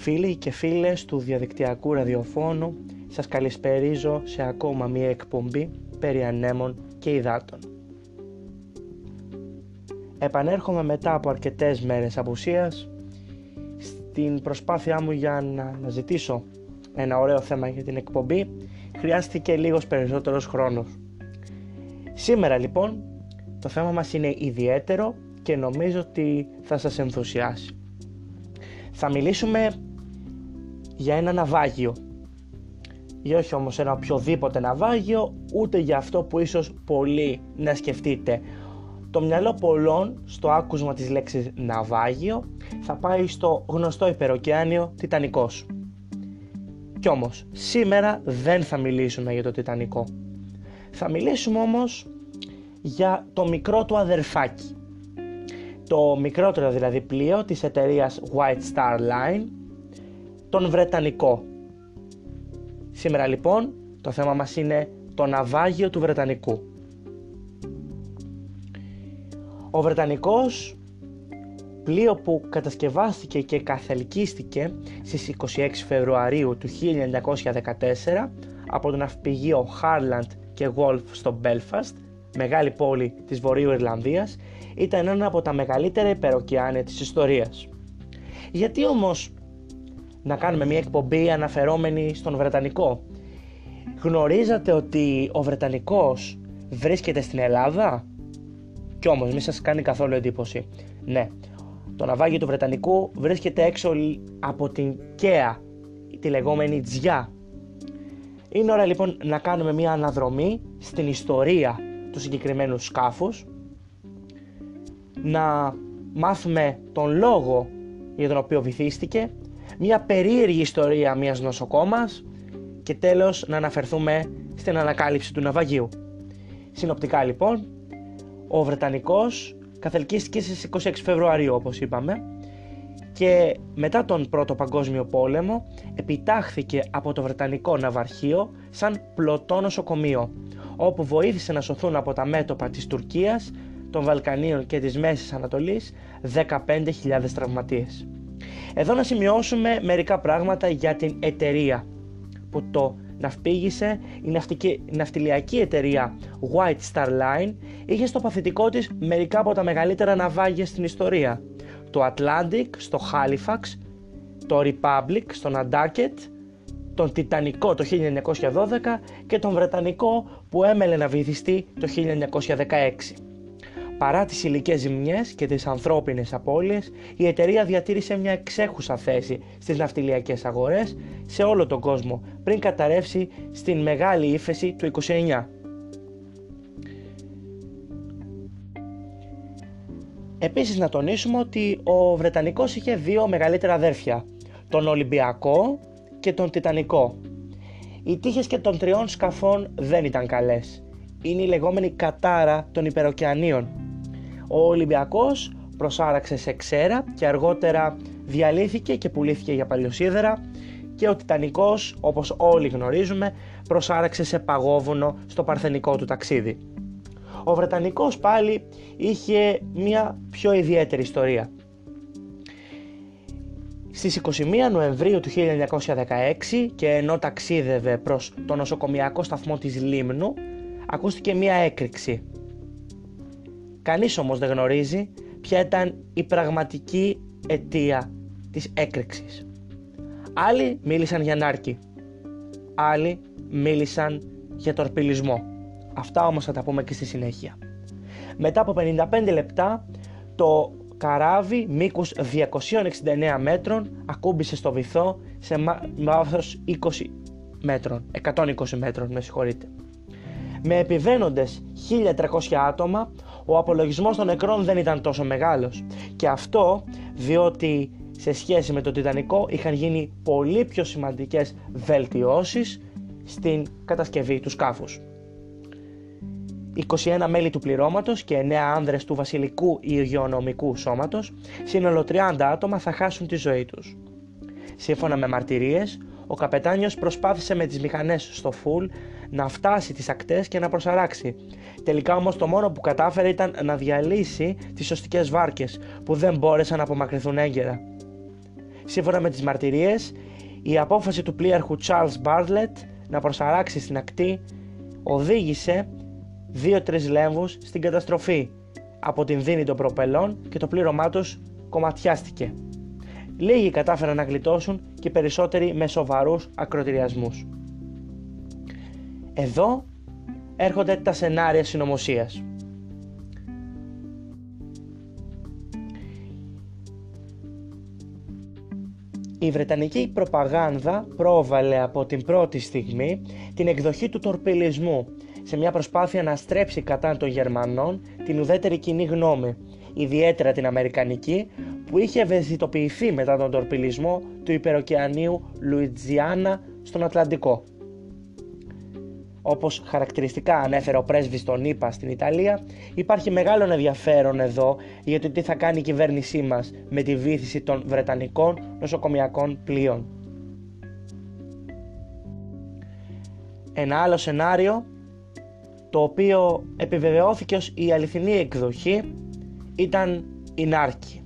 Φίλοι και φίλες του διαδικτυακού ραδιοφώνου, σας καλησπερίζω σε ακόμα μία εκπομπή περί ανέμων και υδάτων. Επανέρχομαι μετά από αρκετές μέρες απουσίας στην προσπάθειά μου για να ζητήσω ένα ωραίο θέμα για την εκπομπή χρειάστηκε λίγος περισσότερος χρόνος. Σήμερα λοιπόν το θέμα μας είναι ιδιαίτερο και νομίζω ότι θα σας ενθουσιάσει. Θα μιλήσουμε για ένα ναυάγιο. Για όχι όμως ένα οποιοδήποτε ναυάγιο, ούτε για αυτό που ίσως πολλοί να σκεφτείτε. Το μυαλό πολλών στο άκουσμα της λέξης ναυάγιο θα πάει στο γνωστό υπεροκειάνιο Τιτανικός. Κι όμως, σήμερα δεν θα μιλήσουμε για το Τιτανικό. Θα μιλήσουμε όμως για το μικρό του αδερφάκι. Το μικρότερο δηλαδή πλοίο της εταιρείας White Star Line, τον Βρετανικό. Σήμερα λοιπόν το θέμα μας είναι το ναυάγιο του Βρετανικού. Ο Βρετανικός πλοίο που κατασκευάστηκε και καθελκίστηκε στις 26 Φεβρουαρίου του 1914 από το ναυπηγείο Harland και Wolf στο Belfast, μεγάλη πόλη της Βορείου Ιρλανδίας, ήταν ένα από τα μεγαλύτερα υπεροκειάνια της ιστορίας. Γιατί όμως να κάνουμε μια εκπομπή αναφερόμενη στον Βρετανικό. Γνωρίζατε ότι ο Βρετανικός βρίσκεται στην Ελλάδα; Κι όμως μη σας κάνει καθόλου εντύπωση. Ναι, το ναυάγιο του Βρετανικού βρίσκεται έξω από την ΚΕΑ, τη λεγόμενη Τζιά. Είναι ώρα λοιπόν να κάνουμε μια αναδρομή στην ιστορία του συγκεκριμένου σκάφους, να μάθουμε τον λόγο για τον οποίο βυθίστηκε, μια περίεργη ιστορία μιας νοσοκόμας και τέλος να αναφερθούμε στην ανακάλυψη του ναυαγίου. Συνοπτικά λοιπόν, ο Βρετανικός καθελκύστηκε στις 26 Φεβρουαρίου όπως είπαμε και μετά τον Πρώτο Παγκόσμιο Πόλεμο επιτάχθηκε από το Βρετανικό Ναυαρχείο σαν πλωτό νοσοκομείο όπου βοήθησε να σωθούν από τα μέτωπα της Τουρκίας, των Βαλκανίων και της Μέσης Ανατολής 15.000 τραυματίες. Εδώ να σημειώσουμε μερικά πράγματα για την εταιρεία που το ναυπήγησε η, ναυτική, ναυτιλιακή εταιρεία White Star Line είχε στο παθητικό της μερικά από τα μεγαλύτερα ναυάγια στην ιστορία. Το Atlantic στο Halifax, το Republic στο Nantucket, τον Τιτανικό το 1912 και τον Βρετανικό που έμελε να βυθιστεί το 1916. Παρά τις υλικές ζημιές και τις ανθρώπινες απώλειες, η εταιρεία διατήρησε μια εξέχουσα θέση στις ναυτιλιακές αγορές σε όλο τον κόσμο πριν καταρρεύσει στην μεγάλη ύφεση του 29. Επίσης να τονίσουμε ότι ο Βρετανικός είχε δύο μεγαλύτερα αδέρφια, τον Ολυμπιακό και τον Τιτανικό. Οι τύχες και των τριών σκαφών δεν ήταν καλές. Είναι η λεγόμενη κατάρα των υπεροκεανίων ο Ολυμπιακός προσάραξε σε ξέρα και αργότερα διαλύθηκε και πουλήθηκε για παλιοσίδερα και ο Τιτανικός, όπως όλοι γνωρίζουμε, προσάραξε σε παγόβουνο στο παρθενικό του ταξίδι. Ο Βρετανικός πάλι είχε μια πιο ιδιαίτερη ιστορία. Στις 21 Νοεμβρίου του 1916 και ενώ ταξίδευε προς το νοσοκομιακό σταθμό της Λίμνου, ακούστηκε μια έκρηξη Κανείς όμως δεν γνωρίζει ποια ήταν η πραγματική αιτία της έκρηξης. Άλλοι μίλησαν για νάρκη. Άλλοι μίλησαν για τορπιλισμό. Αυτά όμως θα τα πούμε και στη συνέχεια. Μετά από 55 λεπτά το καράβι μήκους 269 μέτρων ακούμπησε στο βυθό σε βάθος 20 μέτρων, 120 μέτρων με συγχωρείτε. Με επιβαίνοντες 1300 άτομα, ο απολογισμός των νεκρών δεν ήταν τόσο μεγάλος. Και αυτό διότι σε σχέση με το Τιτανικό είχαν γίνει πολύ πιο σημαντικές βελτιώσεις στην κατασκευή του σκάφους. 21 μέλη του πληρώματος και 9 άνδρες του βασιλικού υγειονομικού σώματος, σύνολο 30 άτομα θα χάσουν τη ζωή τους. Σύμφωνα με μαρτυρίες, ο καπετάνιος προσπάθησε με τις μηχανές στο φουλ να φτάσει τις ακτές και να προσαράξει. Τελικά όμως το μόνο που κατάφερε ήταν να διαλύσει τις σωστικές βάρκες που δεν μπόρεσαν να απομακρυνθούν έγκαιρα. Σύμφωνα με τις μαρτυρίες, η απόφαση του πλοίαρχου Charles Bartlett να προσαράξει στην ακτή οδήγησε δύο-τρεις λέμβους στην καταστροφή από την δίνη των προπελών και το πλήρωμά τους κομματιάστηκε. Λίγοι κατάφεραν να γλιτώσουν και περισσότεροι με σοβαρούς ακροτηριασμούς. Εδώ έρχονται τα σενάρια συνωμοσίας. Η Βρετανική προπαγάνδα πρόβαλε από την πρώτη στιγμή την εκδοχή του τορπιλισμού σε μια προσπάθεια να στρέψει κατά των Γερμανών την ουδέτερη κοινή γνώμη, ιδιαίτερα την Αμερικανική, που είχε ευαισθητοποιηθεί μετά τον τορπιλισμό του υπεροκεανίου Λουιτζιάννα στον Ατλαντικό. Όπως χαρακτηριστικά ανέφερε ο πρέσβης των ΗΠΑ στην Ιταλία, υπάρχει μεγάλο ενδιαφέρον εδώ για το τι θα κάνει η κυβέρνησή μας με τη βήθηση των Βρετανικών νοσοκομιακών πλοίων. Ένα άλλο σενάριο, το οποίο επιβεβαιώθηκε ως η αληθινή εκδοχή, ήταν η Νάρκη.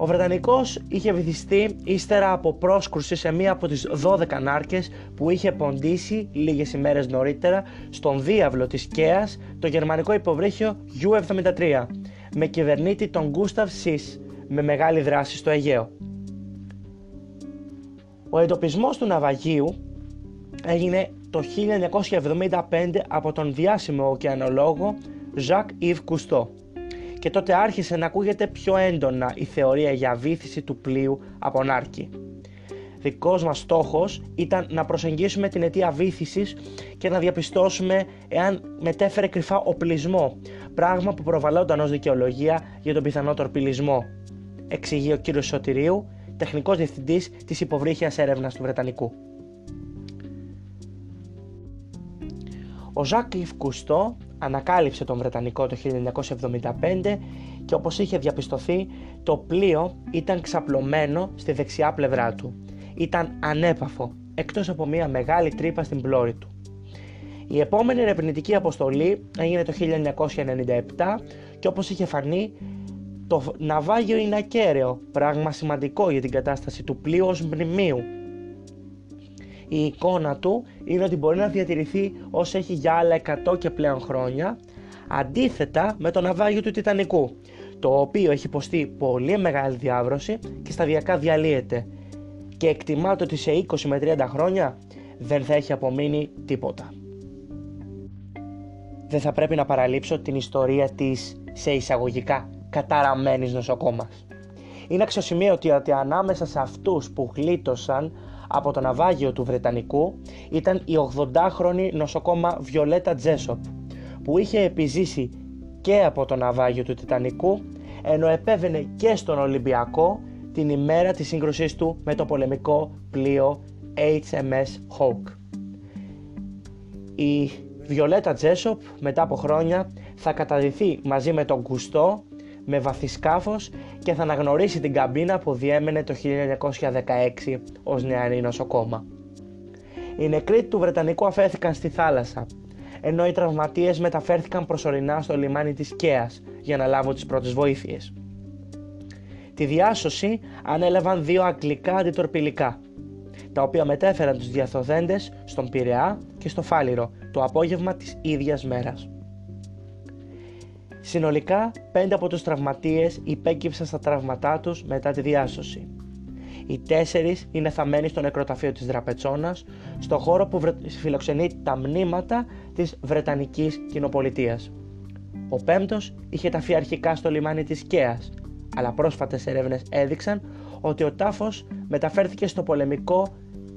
Ο Βρετανικός είχε βυθιστεί ύστερα από πρόσκρουση σε μία από τις 12 νάρκες που είχε ποντίσει λίγες ημέρες νωρίτερα στον διάβλο της Κέας το γερμανικό υποβρύχιο U-73 με κυβερνήτη τον Γκούσταβ Σις με μεγάλη δράση στο Αιγαίο. Ο εντοπισμός του ναυαγίου έγινε το 1975 από τον διάσημο ωκεανολόγο Jacques Yves Cousteau και τότε άρχισε να ακούγεται πιο έντονα η θεωρία για βήθηση του πλοίου από νάρκη. Δικός μας στόχος ήταν να προσεγγίσουμε την αιτία βήθησης και να διαπιστώσουμε εάν μετέφερε κρυφά οπλισμό, πράγμα που προβαλόταν ως δικαιολογία για τον πιθανό τορπιλισμό, εξηγεί ο κύριος Σωτηρίου, τεχνικός διευθυντής της υποβρύχιας έρευνας του Βρετανικού. Ο Ζακ Κουστό ανακάλυψε τον Βρετανικό το 1975 και όπως είχε διαπιστωθεί το πλοίο ήταν ξαπλωμένο στη δεξιά πλευρά του. Ήταν ανέπαφο εκτός από μια μεγάλη τρύπα στην πλώρη του. Η επόμενη ερευνητική αποστολή έγινε το 1997 και όπως είχε φανεί το ναυάγιο είναι ακέραιο, πράγμα σημαντικό για την κατάσταση του πλοίου ως μνημείου η εικόνα του είναι ότι μπορεί να διατηρηθεί όσο έχει για άλλα 100 και πλέον χρόνια, αντίθετα με το ναυάγιο του Τιτανικού, το οποίο έχει υποστεί πολύ μεγάλη διάβρωση και σταδιακά διαλύεται και εκτιμάται ότι σε 20 με 30 χρόνια δεν θα έχει απομείνει τίποτα. Δεν θα πρέπει να παραλείψω την ιστορία της σε εισαγωγικά καταραμένης νοσοκόμας. Είναι αξιοσημείωτη ότι ανάμεσα σε αυτούς που γλίτωσαν από το ναυάγιο του Βρετανικού ήταν η 80χρονη νοσοκόμα Βιολέτα Τζέσοπ που είχε επιζήσει και από το ναυάγιο του Τιτανικού ενώ επέβαινε και στον Ολυμπιακό την ημέρα της σύγκρουσής του με το πολεμικό πλοίο HMS Hawk. Η Βιολέτα Τζέσοπ μετά από χρόνια θα καταδυθεί μαζί με τον Κουστό με βαθισκάφος και θα αναγνωρίσει την καμπίνα που διέμενε το 1916 ως νεαρή νοσοκόμα. Οι νεκροί του Βρετανικού αφέθηκαν στη θάλασσα, ενώ οι τραυματίες μεταφέρθηκαν προσωρινά στο λιμάνι της Κέας για να λάβουν τις πρώτες βοήθειες. Τη διάσωση ανέλαβαν δύο αγγλικά αντιτορπιλικά, τα οποία μετέφεραν τους διαθοδέντες στον Πειραιά και στο Φάληρο το απόγευμα της ίδιας μέρας. Συνολικά, 5 από τους τραυματίες υπέκυψαν στα τραύματά τους μετά τη διάσωση. Οι τέσσερις είναι θαμένοι στο νεκροταφείο της Δραπετσόνας, στο χώρο που φιλοξενεί τα μνήματα της Βρετανικής Κοινοπολιτείας. Ο πέμπτος είχε ταφεί αρχικά στο λιμάνι της Κέας, αλλά πρόσφατες έρευνες έδειξαν ότι ο τάφος μεταφέρθηκε στο πολεμικό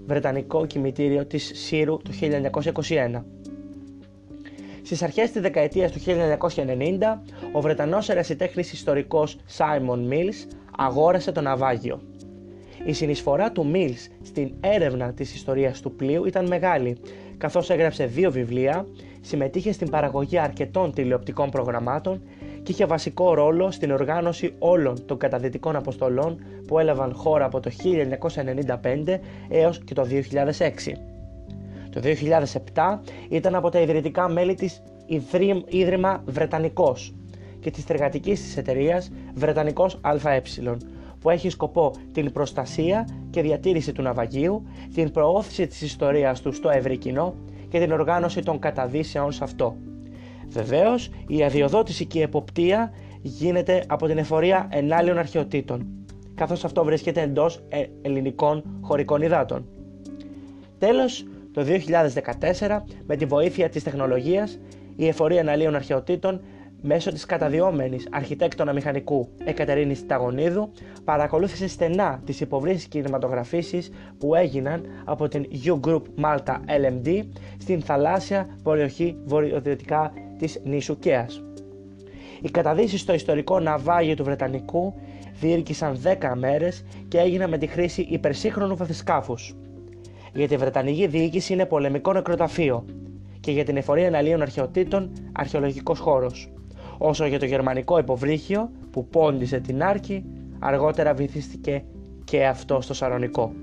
Βρετανικό κημητήριο της Σύρου το 1921. Στις αρχές της δεκαετίας του 1990, ο Βρετανός ερασιτέχνης ιστορικός Simon Mills αγόρασε το ναυάγιο. Η συνεισφορά του Mills στην έρευνα της ιστορίας του πλοίου ήταν μεγάλη, καθώς έγραψε δύο βιβλία, συμμετείχε στην παραγωγή αρκετών τηλεοπτικών προγραμμάτων και είχε βασικό ρόλο στην οργάνωση όλων των καταδυτικών αποστολών που έλαβαν χώρα από το 1995 έως και το 2006. Το 2007 ήταν από τα ιδρυτικά μέλη της Ίδρυμα Βρετανικός και της εργατικής της εταιρείας Βρετανικός ΑΕ που έχει σκοπό την προστασία και διατήρηση του ναυαγίου, την προώθηση της ιστορίας του στο ευρύ κοινό και την οργάνωση των καταδύσεων σε αυτό. Βεβαίως, η αδειοδότηση και η εποπτεία γίνεται από την εφορία ενάλλειων αρχαιοτήτων, καθώς αυτό βρίσκεται εντός ε, ελληνικών χωρικών υδάτων. Τέλος, το 2014, με τη βοήθεια της τεχνολογίας, η εφορία εναλλείων αρχαιοτήτων μέσω της καταδιόμενης αρχιτέκτονα μηχανικού Εκατερίνης Ταγωνίδου παρακολούθησε στενά τις υποβρύσεις κινηματογραφήσεις που έγιναν από την U Group Malta LMD στην θαλάσσια περιοχή βορειοδυτικά της νήσου Κέας. Οι καταδύσεις στο ιστορικό ναυάγιο του Βρετανικού διήρκησαν 10 μέρες και έγιναν με τη χρήση υπερσύγχρονου βαθισκάφους. Για τη Βρετανική διοίκηση είναι πολεμικό νεκροταφείο και για την εφορία εναλίων αρχαιοτήτων αρχαιολογικός χώρος. Όσο για το γερμανικό υποβρύχιο που πόντισε την Άρκη, αργότερα βυθίστηκε και αυτό στο Σαρονικό.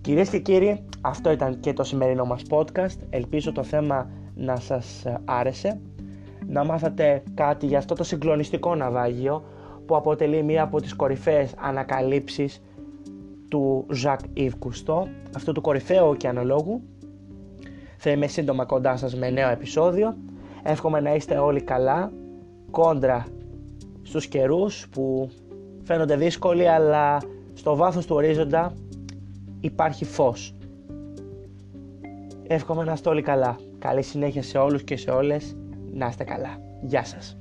Κυρίες και κύριοι, αυτό ήταν και το σημερινό μας podcast. Ελπίζω το θέμα να σας άρεσε. Να μάθατε κάτι για αυτό το συγκλονιστικό ναυάγιο που αποτελεί μία από τις κορυφαίες ανακαλύψεις του Ζακ Ιβ Κουστό, αυτού του κορυφαίου ωκεανολόγου. Θα είμαι σύντομα κοντά σας με νέο επεισόδιο. Εύχομαι να είστε όλοι καλά, κόντρα στους καιρούς που φαίνονται δύσκολοι αλλά στο βάθος του ορίζοντα υπάρχει φως. Εύχομαι να είστε όλοι καλά. Καλή συνέχεια σε όλους και σε όλες. Να είστε καλά. Γεια σας.